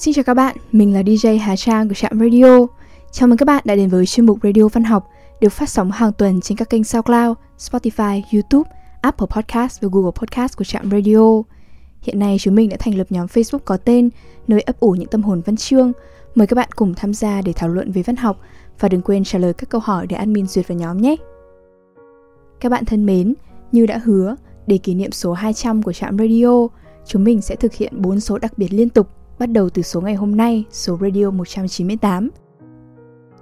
Xin chào các bạn, mình là DJ Hà Trang của Trạm Radio. Chào mừng các bạn đã đến với chuyên mục Radio Văn học được phát sóng hàng tuần trên các kênh SoundCloud, Spotify, YouTube, Apple Podcast và Google Podcast của Trạm Radio. Hiện nay chúng mình đã thành lập nhóm Facebook có tên nơi ấp ủ những tâm hồn văn chương. Mời các bạn cùng tham gia để thảo luận về văn học và đừng quên trả lời các câu hỏi để admin duyệt vào nhóm nhé. Các bạn thân mến, như đã hứa, để kỷ niệm số 200 của Trạm Radio, chúng mình sẽ thực hiện 4 số đặc biệt liên tục bắt đầu từ số ngày hôm nay, số radio 198.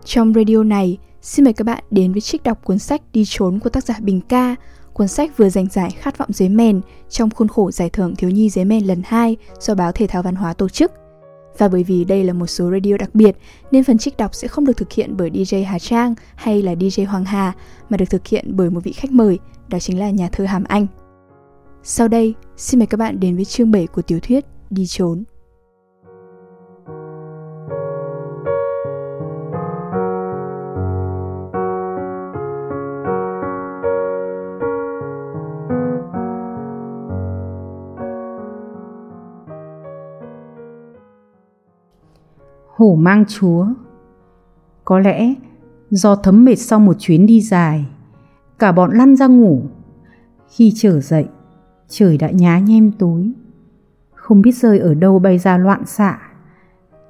Trong radio này, xin mời các bạn đến với trích đọc cuốn sách Đi trốn của tác giả Bình Ca, cuốn sách vừa giành giải Khát vọng giấy mèn trong khuôn khổ giải thưởng thiếu nhi giấy mèn lần 2 do báo Thể thao Văn hóa tổ chức. Và bởi vì đây là một số radio đặc biệt nên phần trích đọc sẽ không được thực hiện bởi DJ Hà Trang hay là DJ Hoàng Hà mà được thực hiện bởi một vị khách mời, đó chính là nhà thơ Hàm Anh. Sau đây, xin mời các bạn đến với chương 7 của tiểu thuyết Đi trốn. Hổ mang chúa. Có lẽ do thấm mệt sau một chuyến đi dài, cả bọn lăn ra ngủ. Khi trở dậy, trời đã nhá nhem tối. Không biết rơi ở đâu bay ra loạn xạ.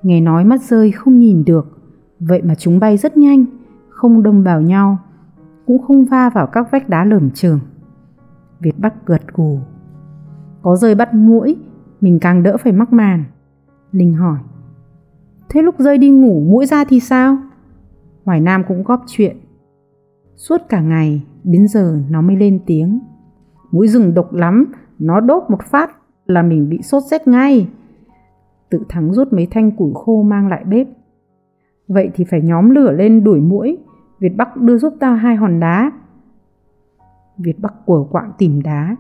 Nghe nói mắt rơi không nhìn được, vậy mà chúng bay rất nhanh, không đâm vào nhau, cũng không va vào các vách đá lởm chởm. Việt bắc gật gù. Có rơi bắt mũi mình càng đỡ phải mắc màn. Linh hỏi. Thế lúc rơi đi ngủ mũi ra thì sao? Hoài Nam cũng góp chuyện. Suốt cả ngày, đến giờ nó mới lên tiếng. Mũi rừng độc lắm, nó đốt một phát là mình bị sốt rét ngay. Tự thắng rút mấy thanh củi khô mang lại bếp. Vậy thì phải nhóm lửa lên đuổi mũi. Việt Bắc đưa giúp tao hai hòn đá. Việt Bắc quở quạng tìm đá.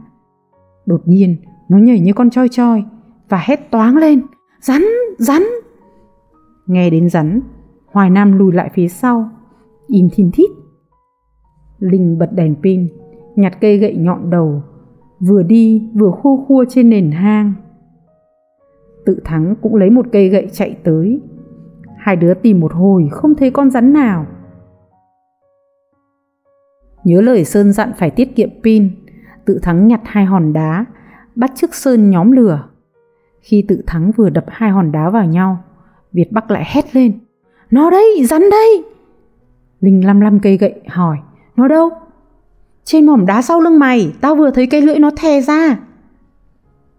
Đột nhiên, nó nhảy như con choi choi và hét toáng lên. Rắn, rắn, Nghe đến rắn, Hoài Nam lùi lại phía sau, im thìn thít. Linh bật đèn pin, nhặt cây gậy nhọn đầu, vừa đi vừa khua khua trên nền hang. Tự thắng cũng lấy một cây gậy chạy tới. Hai đứa tìm một hồi không thấy con rắn nào. Nhớ lời Sơn dặn phải tiết kiệm pin, tự thắng nhặt hai hòn đá, bắt chước Sơn nhóm lửa. Khi tự thắng vừa đập hai hòn đá vào nhau, Việt Bắc lại hét lên. Nó đây, rắn đây. Linh lăm lăm cây gậy hỏi. Nó đâu? Trên mỏm đá sau lưng mày, tao vừa thấy cây lưỡi nó thè ra.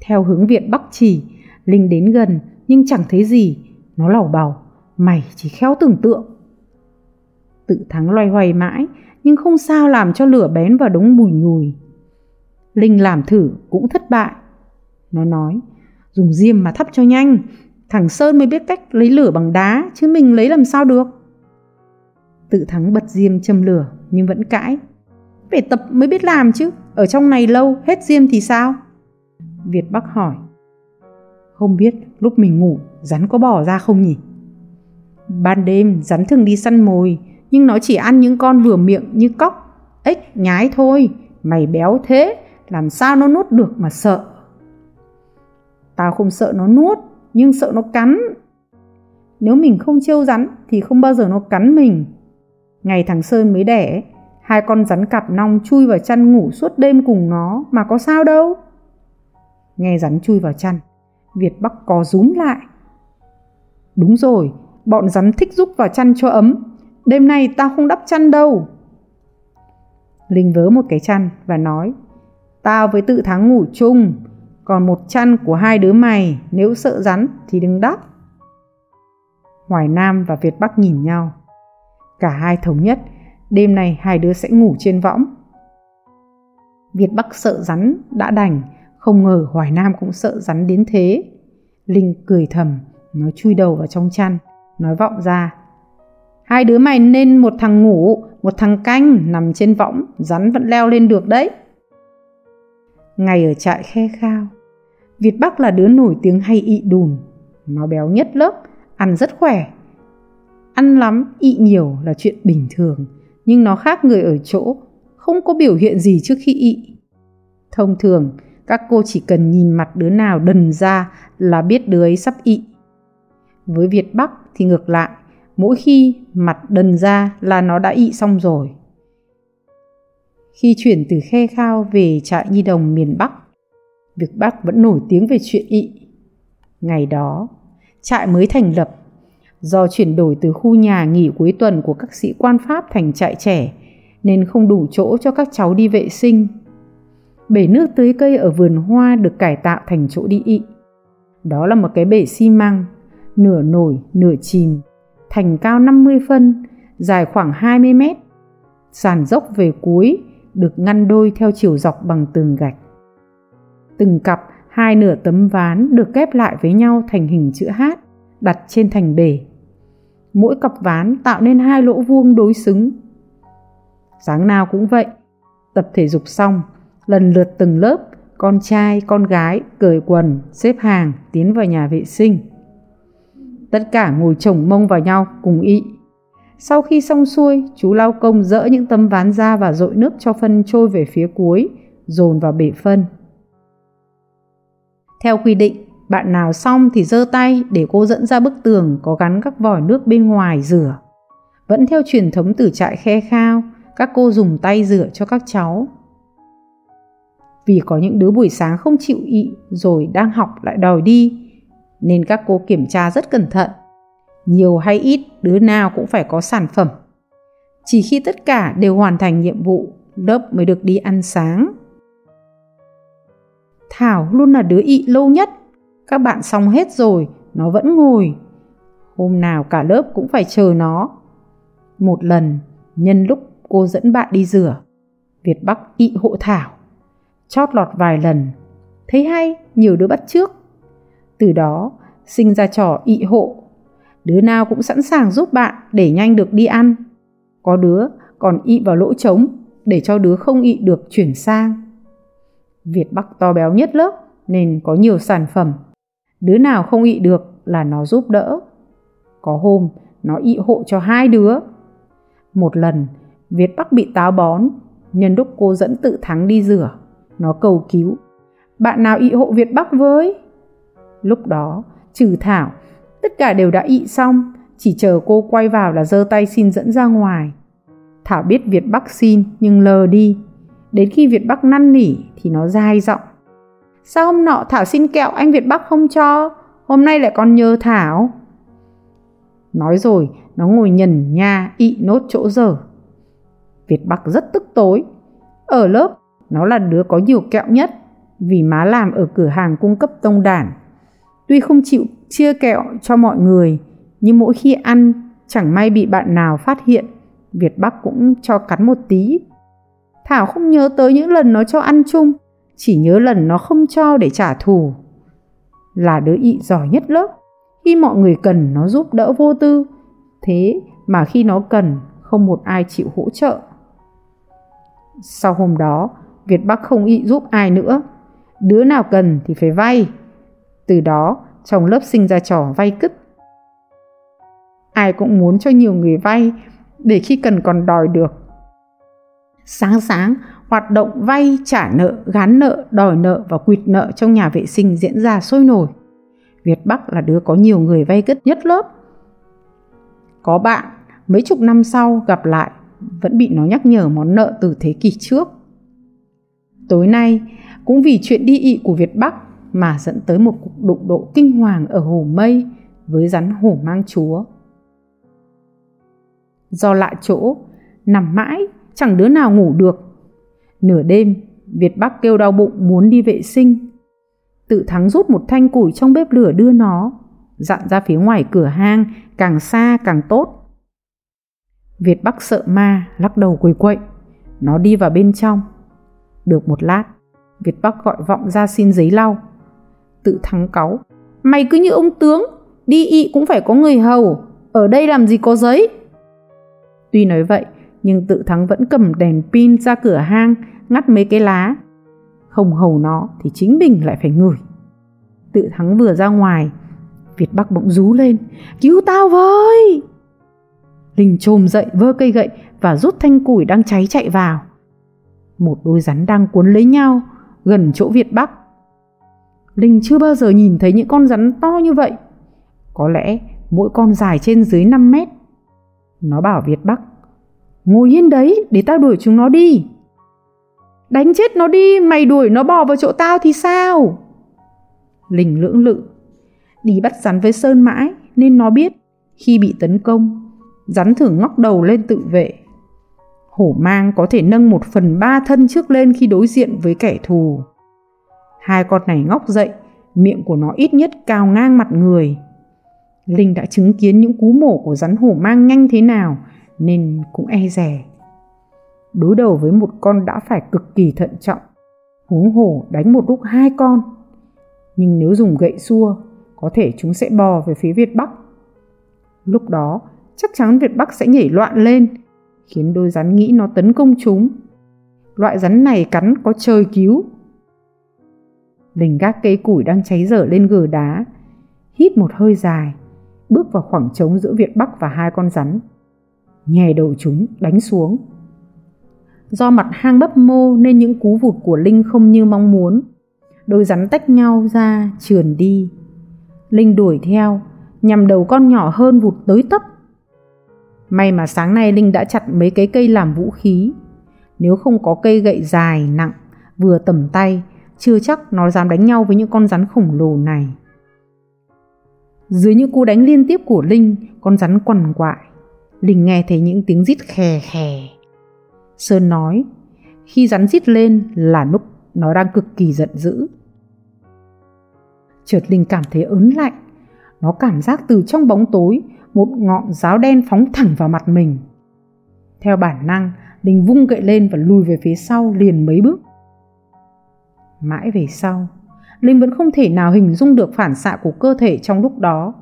Theo hướng Việt Bắc chỉ, Linh đến gần nhưng chẳng thấy gì. Nó lẩu bầu, mày chỉ khéo tưởng tượng. Tự thắng loay hoay mãi, nhưng không sao làm cho lửa bén vào đống bùi nhùi. Linh làm thử cũng thất bại. Nó nói, dùng diêm mà thắp cho nhanh, Thằng Sơn mới biết cách lấy lửa bằng đá, chứ mình lấy làm sao được. Tự thắng bật diêm châm lửa, nhưng vẫn cãi. Phải tập mới biết làm chứ, ở trong này lâu, hết diêm thì sao? Việt Bắc hỏi. Không biết lúc mình ngủ, rắn có bỏ ra không nhỉ? Ban đêm, rắn thường đi săn mồi, nhưng nó chỉ ăn những con vừa miệng như cóc, ếch, nhái thôi. Mày béo thế, làm sao nó nuốt được mà sợ? Tao không sợ nó nuốt, nhưng sợ nó cắn. Nếu mình không trêu rắn thì không bao giờ nó cắn mình. Ngày thằng Sơn mới đẻ, hai con rắn cặp nong chui vào chăn ngủ suốt đêm cùng nó mà có sao đâu. Nghe rắn chui vào chăn, Việt Bắc có rúm lại. Đúng rồi, bọn rắn thích giúp vào chăn cho ấm. Đêm nay tao không đắp chăn đâu. Linh vớ một cái chăn và nói Tao với tự thắng ngủ chung còn một chăn của hai đứa mày nếu sợ rắn thì đừng đắp. Hoài Nam và Việt Bắc nhìn nhau. Cả hai thống nhất, đêm nay hai đứa sẽ ngủ trên võng. Việt Bắc sợ rắn đã đành, không ngờ Hoài Nam cũng sợ rắn đến thế. Linh cười thầm, nó chui đầu vào trong chăn, nói vọng ra. Hai đứa mày nên một thằng ngủ, một thằng canh nằm trên võng, rắn vẫn leo lên được đấy. Ngày ở trại khe khao, Việt Bắc là đứa nổi tiếng hay ị đùn, nó béo nhất lớp, ăn rất khỏe. Ăn lắm, ị nhiều là chuyện bình thường, nhưng nó khác người ở chỗ, không có biểu hiện gì trước khi ị. Thông thường, các cô chỉ cần nhìn mặt đứa nào đần ra là biết đứa ấy sắp ị. Với Việt Bắc thì ngược lại, mỗi khi mặt đần ra là nó đã ị xong rồi. Khi chuyển từ Khe Khao về trại nhi đồng miền Bắc, Việc Bắc vẫn nổi tiếng về chuyện ị. Ngày đó, trại mới thành lập do chuyển đổi từ khu nhà nghỉ cuối tuần của các sĩ quan Pháp thành trại trẻ nên không đủ chỗ cho các cháu đi vệ sinh. Bể nước tưới cây ở vườn hoa được cải tạo thành chỗ đi ị. Đó là một cái bể xi măng, nửa nổi, nửa chìm, thành cao 50 phân, dài khoảng 20 mét. Sàn dốc về cuối được ngăn đôi theo chiều dọc bằng tường gạch. Từng cặp hai nửa tấm ván được ghép lại với nhau thành hình chữ H đặt trên thành bể. Mỗi cặp ván tạo nên hai lỗ vuông đối xứng. Sáng nào cũng vậy, tập thể dục xong, lần lượt từng lớp, con trai, con gái cởi quần, xếp hàng tiến vào nhà vệ sinh. Tất cả ngồi chồng mông vào nhau cùng ị. Sau khi xong xuôi, chú lao công dỡ những tấm ván ra và dội nước cho phân trôi về phía cuối, dồn vào bể phân. Theo quy định, bạn nào xong thì giơ tay để cô dẫn ra bức tường có gắn các vòi nước bên ngoài rửa. Vẫn theo truyền thống từ trại khe khao, các cô dùng tay rửa cho các cháu. Vì có những đứa buổi sáng không chịu ị rồi đang học lại đòi đi, nên các cô kiểm tra rất cẩn thận. Nhiều hay ít, đứa nào cũng phải có sản phẩm. Chỉ khi tất cả đều hoàn thành nhiệm vụ, lớp mới được đi ăn sáng. Thảo luôn là đứa ị lâu nhất. Các bạn xong hết rồi, nó vẫn ngồi. Hôm nào cả lớp cũng phải chờ nó. Một lần, nhân lúc cô dẫn bạn đi rửa, Việt Bắc ị hộ Thảo. Chót lọt vài lần, thấy hay, nhiều đứa bắt trước. Từ đó, sinh ra trò ị hộ. Đứa nào cũng sẵn sàng giúp bạn để nhanh được đi ăn. Có đứa còn ị vào lỗ trống để cho đứa không ị được chuyển sang. Việt Bắc to béo nhất lớp nên có nhiều sản phẩm. Đứa nào không ị được là nó giúp đỡ. Có hôm nó ị hộ cho hai đứa. Một lần Việt Bắc bị táo bón, nhân lúc cô dẫn tự thắng đi rửa, nó cầu cứu. Bạn nào ị hộ Việt Bắc với? Lúc đó, trừ Thảo, tất cả đều đã ị xong, chỉ chờ cô quay vào là giơ tay xin dẫn ra ngoài. Thảo biết Việt Bắc xin nhưng lờ đi, Đến khi Việt Bắc năn nỉ thì nó dai giọng. Sao hôm nọ Thảo xin kẹo anh Việt Bắc không cho, hôm nay lại còn nhờ Thảo. Nói rồi, nó ngồi nhần nha ị nốt chỗ giờ. Việt Bắc rất tức tối. Ở lớp, nó là đứa có nhiều kẹo nhất vì má làm ở cửa hàng cung cấp tông đản. Tuy không chịu chia kẹo cho mọi người, nhưng mỗi khi ăn chẳng may bị bạn nào phát hiện, Việt Bắc cũng cho cắn một tí Thảo không nhớ tới những lần nó cho ăn chung, chỉ nhớ lần nó không cho để trả thù. Là đứa ị giỏi nhất lớp, khi mọi người cần nó giúp đỡ vô tư, thế mà khi nó cần không một ai chịu hỗ trợ. Sau hôm đó, Việt Bắc không ị giúp ai nữa, đứa nào cần thì phải vay. Từ đó, trong lớp sinh ra trò vay cứt. Ai cũng muốn cho nhiều người vay để khi cần còn đòi được Sáng sáng, hoạt động vay, trả nợ, gán nợ, đòi nợ và quỵt nợ trong nhà vệ sinh diễn ra sôi nổi. Việt Bắc là đứa có nhiều người vay gất nhất lớp. Có bạn, mấy chục năm sau gặp lại, vẫn bị nó nhắc nhở món nợ từ thế kỷ trước. Tối nay, cũng vì chuyện đi ị của Việt Bắc mà dẫn tới một cuộc đụng độ kinh hoàng ở Hồ Mây với rắn hổ mang chúa. Do lạ chỗ, nằm mãi chẳng đứa nào ngủ được. Nửa đêm, Việt Bắc kêu đau bụng muốn đi vệ sinh. Tự thắng rút một thanh củi trong bếp lửa đưa nó, dặn ra phía ngoài cửa hang, càng xa càng tốt. Việt Bắc sợ ma, lắc đầu quầy quậy. Nó đi vào bên trong. Được một lát, Việt Bắc gọi vọng ra xin giấy lau. Tự thắng cáu. Mày cứ như ông tướng, đi ị cũng phải có người hầu, ở đây làm gì có giấy. Tuy nói vậy, nhưng tự thắng vẫn cầm đèn pin ra cửa hang ngắt mấy cái lá. Không hầu nó thì chính mình lại phải ngửi. Tự thắng vừa ra ngoài việt bắc bỗng rú lên cứu tao với! Linh chồm dậy vơ cây gậy và rút thanh củi đang cháy chạy vào. Một đôi rắn đang cuốn lấy nhau gần chỗ việt bắc. Linh chưa bao giờ nhìn thấy những con rắn to như vậy. Có lẽ mỗi con dài trên dưới 5 mét. Nó bảo Việt Bắc, ngồi yên đấy để tao đuổi chúng nó đi. Đánh chết nó đi, mày đuổi nó bò vào chỗ tao thì sao? Linh lưỡng lự, đi bắt rắn với Sơn mãi nên nó biết khi bị tấn công, rắn thường ngóc đầu lên tự vệ. Hổ mang có thể nâng một phần ba thân trước lên khi đối diện với kẻ thù. Hai con này ngóc dậy, miệng của nó ít nhất cao ngang mặt người. Linh đã chứng kiến những cú mổ của rắn hổ mang nhanh thế nào nên cũng e rè. Đối đầu với một con đã phải cực kỳ thận trọng, huống hổ đánh một lúc hai con. Nhưng nếu dùng gậy xua, có thể chúng sẽ bò về phía Việt Bắc. Lúc đó, chắc chắn Việt Bắc sẽ nhảy loạn lên, khiến đôi rắn nghĩ nó tấn công chúng. Loại rắn này cắn có trời cứu. Lình gác cây củi đang cháy dở lên gờ đá, hít một hơi dài, bước vào khoảng trống giữa Việt Bắc và hai con rắn. Nhè đầu chúng đánh xuống. Do mặt hang bấp mô nên những cú vụt của Linh không như mong muốn. Đôi rắn tách nhau ra, trườn đi. Linh đuổi theo, nhằm đầu con nhỏ hơn vụt tới tấp. May mà sáng nay Linh đã chặt mấy cái cây làm vũ khí. Nếu không có cây gậy dài, nặng, vừa tầm tay, chưa chắc nó dám đánh nhau với những con rắn khổng lồ này. Dưới những cú đánh liên tiếp của Linh, con rắn quằn quại. Linh nghe thấy những tiếng rít khè khè. Sơn nói, khi rắn rít lên là lúc nó đang cực kỳ giận dữ. Chợt Linh cảm thấy ớn lạnh. Nó cảm giác từ trong bóng tối, một ngọn giáo đen phóng thẳng vào mặt mình. Theo bản năng, Linh vung gậy lên và lùi về phía sau liền mấy bước. Mãi về sau, Linh vẫn không thể nào hình dung được phản xạ của cơ thể trong lúc đó.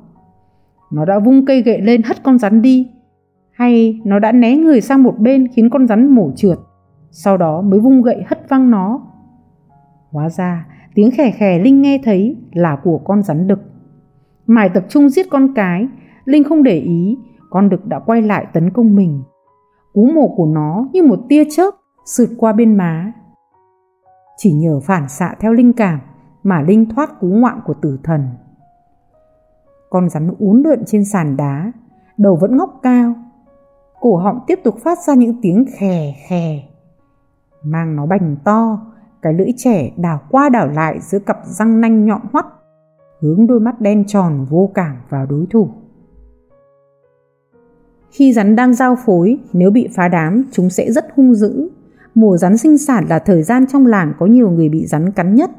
Nó đã vung cây gậy lên hất con rắn đi, hay nó đã né người sang một bên khiến con rắn mổ trượt, sau đó mới vung gậy hất văng nó. Hóa ra, tiếng khè khè Linh nghe thấy là của con rắn đực. Mải tập trung giết con cái, Linh không để ý, con đực đã quay lại tấn công mình. Cú mổ của nó như một tia chớp sượt qua bên má. Chỉ nhờ phản xạ theo linh cảm mà Linh thoát cú ngoạn của tử thần. Con rắn uốn lượn trên sàn đá, đầu vẫn ngóc cao. Cổ họng tiếp tục phát ra những tiếng khè khè. Mang nó bành to, cái lưỡi trẻ đảo qua đảo lại giữa cặp răng nanh nhọn hoắt, hướng đôi mắt đen tròn vô cảm vào đối thủ. Khi rắn đang giao phối, nếu bị phá đám, chúng sẽ rất hung dữ. Mùa rắn sinh sản là thời gian trong làng có nhiều người bị rắn cắn nhất.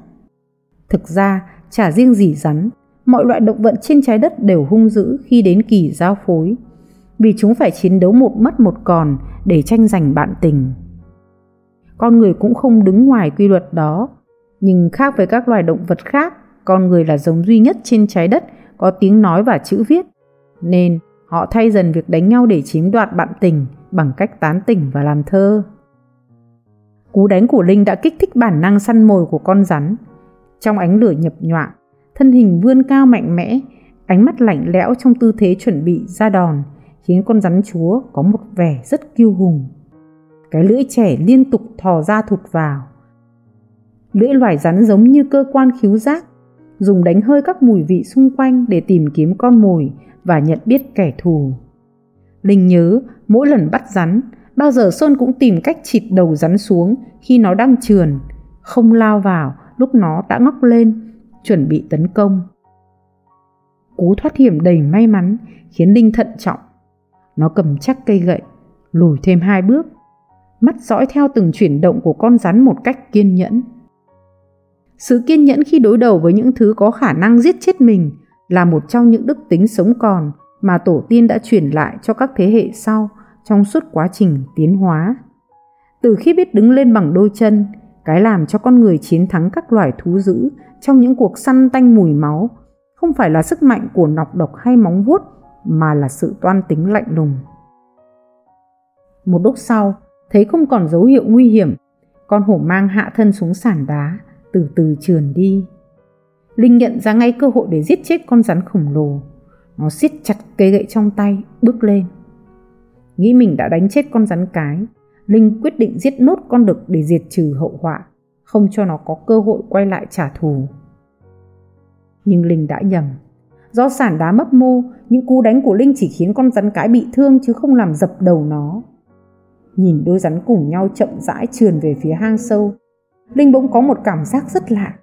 Thực ra, chả riêng gì rắn, mọi loại động vật trên trái đất đều hung dữ khi đến kỳ giao phối, vì chúng phải chiến đấu một mất một còn để tranh giành bạn tình. Con người cũng không đứng ngoài quy luật đó, nhưng khác với các loài động vật khác, con người là giống duy nhất trên trái đất có tiếng nói và chữ viết, nên họ thay dần việc đánh nhau để chiếm đoạt bạn tình bằng cách tán tỉnh và làm thơ. Cú đánh của Linh đã kích thích bản năng săn mồi của con rắn, trong ánh lửa nhập nhoạng, thân hình vươn cao mạnh mẽ, ánh mắt lạnh lẽo trong tư thế chuẩn bị ra đòn, khiến con rắn chúa có một vẻ rất kiêu hùng. Cái lưỡi trẻ liên tục thò ra thụt vào. Lưỡi loài rắn giống như cơ quan khiếu giác, dùng đánh hơi các mùi vị xung quanh để tìm kiếm con mồi và nhận biết kẻ thù. Linh nhớ mỗi lần bắt rắn, bao giờ Sơn cũng tìm cách chịt đầu rắn xuống khi nó đang trườn, không lao vào lúc nó đã ngóc lên, chuẩn bị tấn công. Cú thoát hiểm đầy may mắn khiến Linh thận trọng. Nó cầm chắc cây gậy, lùi thêm hai bước, mắt dõi theo từng chuyển động của con rắn một cách kiên nhẫn. Sự kiên nhẫn khi đối đầu với những thứ có khả năng giết chết mình là một trong những đức tính sống còn mà tổ tiên đã truyền lại cho các thế hệ sau trong suốt quá trình tiến hóa. Từ khi biết đứng lên bằng đôi chân, cái làm cho con người chiến thắng các loài thú dữ trong những cuộc săn tanh mùi máu không phải là sức mạnh của nọc độc hay móng vuốt mà là sự toan tính lạnh lùng. Một lúc sau, thấy không còn dấu hiệu nguy hiểm, con hổ mang hạ thân xuống sàn đá, từ từ trườn đi. Linh nhận ra ngay cơ hội để giết chết con rắn khổng lồ. Nó siết chặt cây gậy trong tay, bước lên. Nghĩ mình đã đánh chết con rắn cái, Linh quyết định giết nốt con đực để diệt trừ hậu họa, không cho nó có cơ hội quay lại trả thù. Nhưng Linh đã nhầm. Do sản đá mấp mô, những cú đánh của Linh chỉ khiến con rắn cái bị thương chứ không làm dập đầu nó. Nhìn đôi rắn cùng nhau chậm rãi trườn về phía hang sâu, Linh bỗng có một cảm giác rất lạ.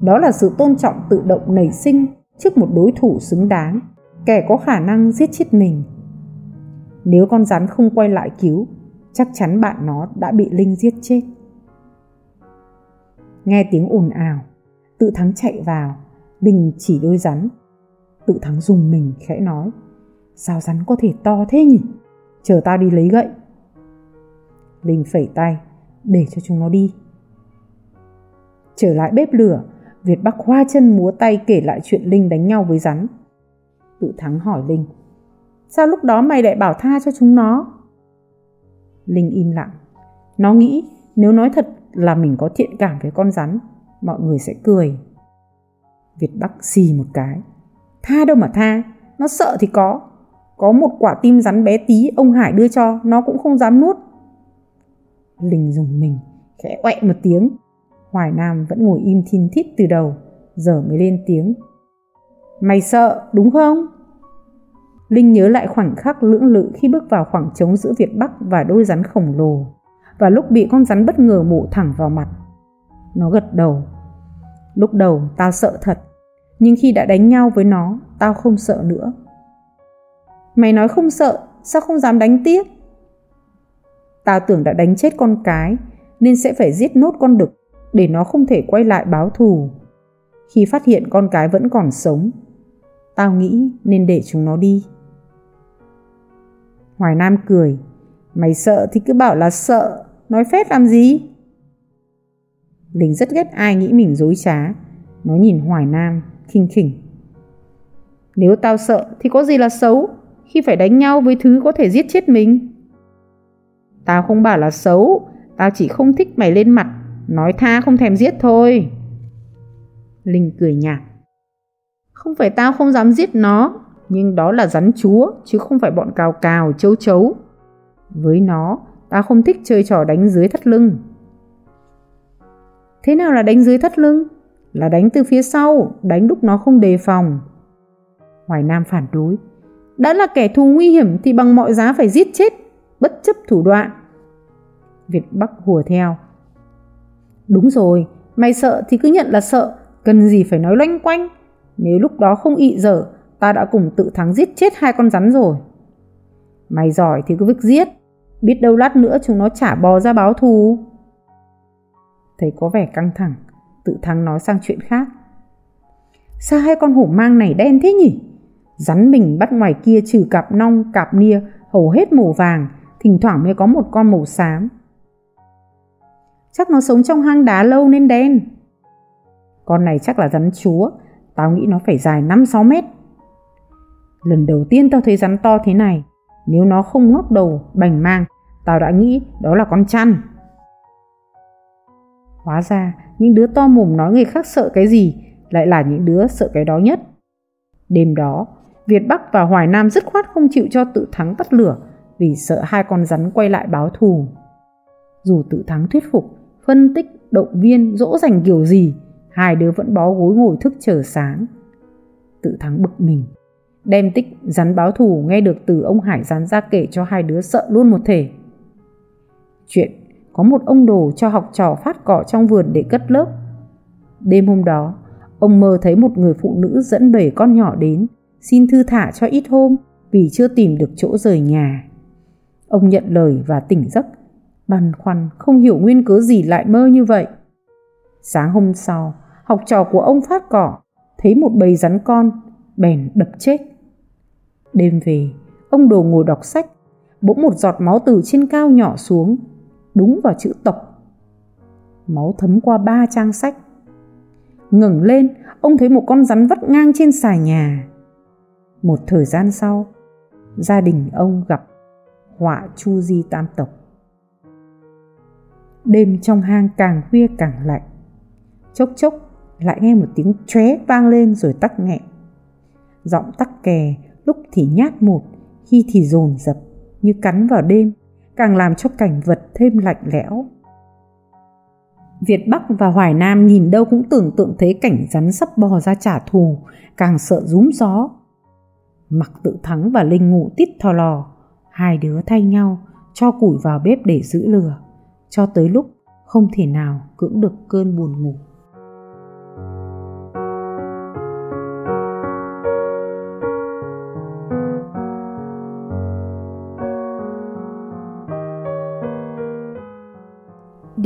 Đó là sự tôn trọng tự động nảy sinh trước một đối thủ xứng đáng, kẻ có khả năng giết chết mình. Nếu con rắn không quay lại cứu, chắc chắn bạn nó đã bị Linh giết chết. Nghe tiếng ồn ào, tự thắng chạy vào, Linh chỉ đôi rắn. Tự thắng dùng mình khẽ nói, sao rắn có thể to thế nhỉ? Chờ tao đi lấy gậy. Linh phẩy tay, để cho chúng nó đi. Trở lại bếp lửa, Việt Bắc hoa chân múa tay kể lại chuyện Linh đánh nhau với rắn. Tự thắng hỏi Linh, sao lúc đó mày lại bảo tha cho chúng nó? Linh im lặng. Nó nghĩ nếu nói thật là mình có thiện cảm với con rắn, mọi người sẽ cười. Việt Bắc xì một cái. Tha đâu mà tha, nó sợ thì có. Có một quả tim rắn bé tí ông Hải đưa cho, nó cũng không dám nuốt. Linh dùng mình, khẽ quẹ một tiếng. Hoài Nam vẫn ngồi im thiên thít từ đầu, giờ mới lên tiếng. Mày sợ, đúng không? Linh nhớ lại khoảnh khắc lưỡng lự khi bước vào khoảng trống giữa Việt Bắc và đôi rắn khổng lồ, và lúc bị con rắn bất ngờ mổ thẳng vào mặt. Nó gật đầu. Lúc đầu tao sợ thật, nhưng khi đã đánh nhau với nó, tao không sợ nữa. Mày nói không sợ, sao không dám đánh tiếp? Tao tưởng đã đánh chết con cái, nên sẽ phải giết nốt con đực để nó không thể quay lại báo thù. Khi phát hiện con cái vẫn còn sống, tao nghĩ nên để chúng nó đi. Hoài Nam cười, mày sợ thì cứ bảo là sợ, nói phét làm gì? Linh rất ghét ai nghĩ mình dối trá, nó nhìn Hoài Nam, khinh khỉnh. Nếu tao sợ thì có gì là xấu khi phải đánh nhau với thứ có thể giết chết mình? Tao không bảo là xấu, tao chỉ không thích mày lên mặt, nói tha không thèm giết thôi. Linh cười nhạt. Không phải tao không dám giết nó, nhưng đó là rắn chúa chứ không phải bọn cào cào chấu chấu. Với nó, tao không thích chơi trò đánh dưới thắt lưng. Thế nào là đánh dưới thắt lưng? Là đánh từ phía sau, đánh lúc nó không đề phòng. Hoài Nam phản đối. Đã là kẻ thù nguy hiểm thì bằng mọi giá phải giết chết, bất chấp thủ đoạn. Việt Bắc hùa theo. Đúng rồi, mày sợ thì cứ nhận là sợ, cần gì phải nói loanh quanh. Nếu lúc đó không ị dở, ta đã cùng tự thắng giết chết hai con rắn rồi. Mày giỏi thì cứ vứt giết, biết đâu lát nữa chúng nó trả bò ra báo thù. Thấy có vẻ căng thẳng, tự thắng nói sang chuyện khác. Sao hai con hổ mang này đen thế nhỉ? Rắn mình bắt ngoài kia trừ cặp nong, cặp nia, hầu hết màu vàng, thỉnh thoảng mới có một con màu xám. Chắc nó sống trong hang đá lâu nên đen. Con này chắc là rắn chúa, tao nghĩ nó phải dài 5-6 mét. Lần đầu tiên tao thấy rắn to thế này, nếu nó không ngóc đầu, bành mang, tao đã nghĩ đó là con chăn. Hóa ra, những đứa to mồm nói người khác sợ cái gì lại là những đứa sợ cái đó nhất. Đêm đó, Việt Bắc và Hoài Nam dứt khoát không chịu cho tự thắng tắt lửa vì sợ hai con rắn quay lại báo thù. Dù tự thắng thuyết phục, phân tích, động viên, dỗ dành kiểu gì, hai đứa vẫn bó gối ngồi thức chờ sáng. Tự thắng bực mình, đem tích rắn báo thù nghe được từ ông Hải rắn ra kể cho hai đứa sợ luôn một thể. Chuyện có một ông đồ cho học trò phát cỏ trong vườn để cất lớp. Đêm hôm đó, ông mơ thấy một người phụ nữ dẫn bầy con nhỏ đến, xin thư thả cho ít hôm vì chưa tìm được chỗ rời nhà. Ông nhận lời và tỉnh giấc, băn khoăn không hiểu nguyên cớ gì lại mơ như vậy. Sáng hôm sau, học trò của ông phát cỏ, thấy một bầy rắn con, bèn đập chết. Đêm về, ông đồ ngồi đọc sách, bỗng một giọt máu từ trên cao nhỏ xuống, đúng vào chữ tộc. Máu thấm qua ba trang sách. Ngẩng lên, ông thấy một con rắn vắt ngang trên xà nhà. Một thời gian sau, gia đình ông gặp họa chu di tam tộc. Đêm trong hang càng khuya càng lạnh. Chốc chốc lại nghe một tiếng chóe vang lên rồi tắc nghẹn. Giọng tắc kè lúc thì nhát một, khi thì dồn dập như cắn vào đêm, càng làm cho cảnh vật thêm lạnh lẽo. Việt Bắc và Hoài Nam nhìn đâu cũng tưởng tượng thấy cảnh rắn sắp bò ra trả thù, càng sợ rúm gió. Mặc tự thắng và Linh ngủ tít thò lò, hai đứa thay nhau, cho củi vào bếp để giữ lửa, cho tới lúc không thể nào cưỡng được cơn buồn ngủ.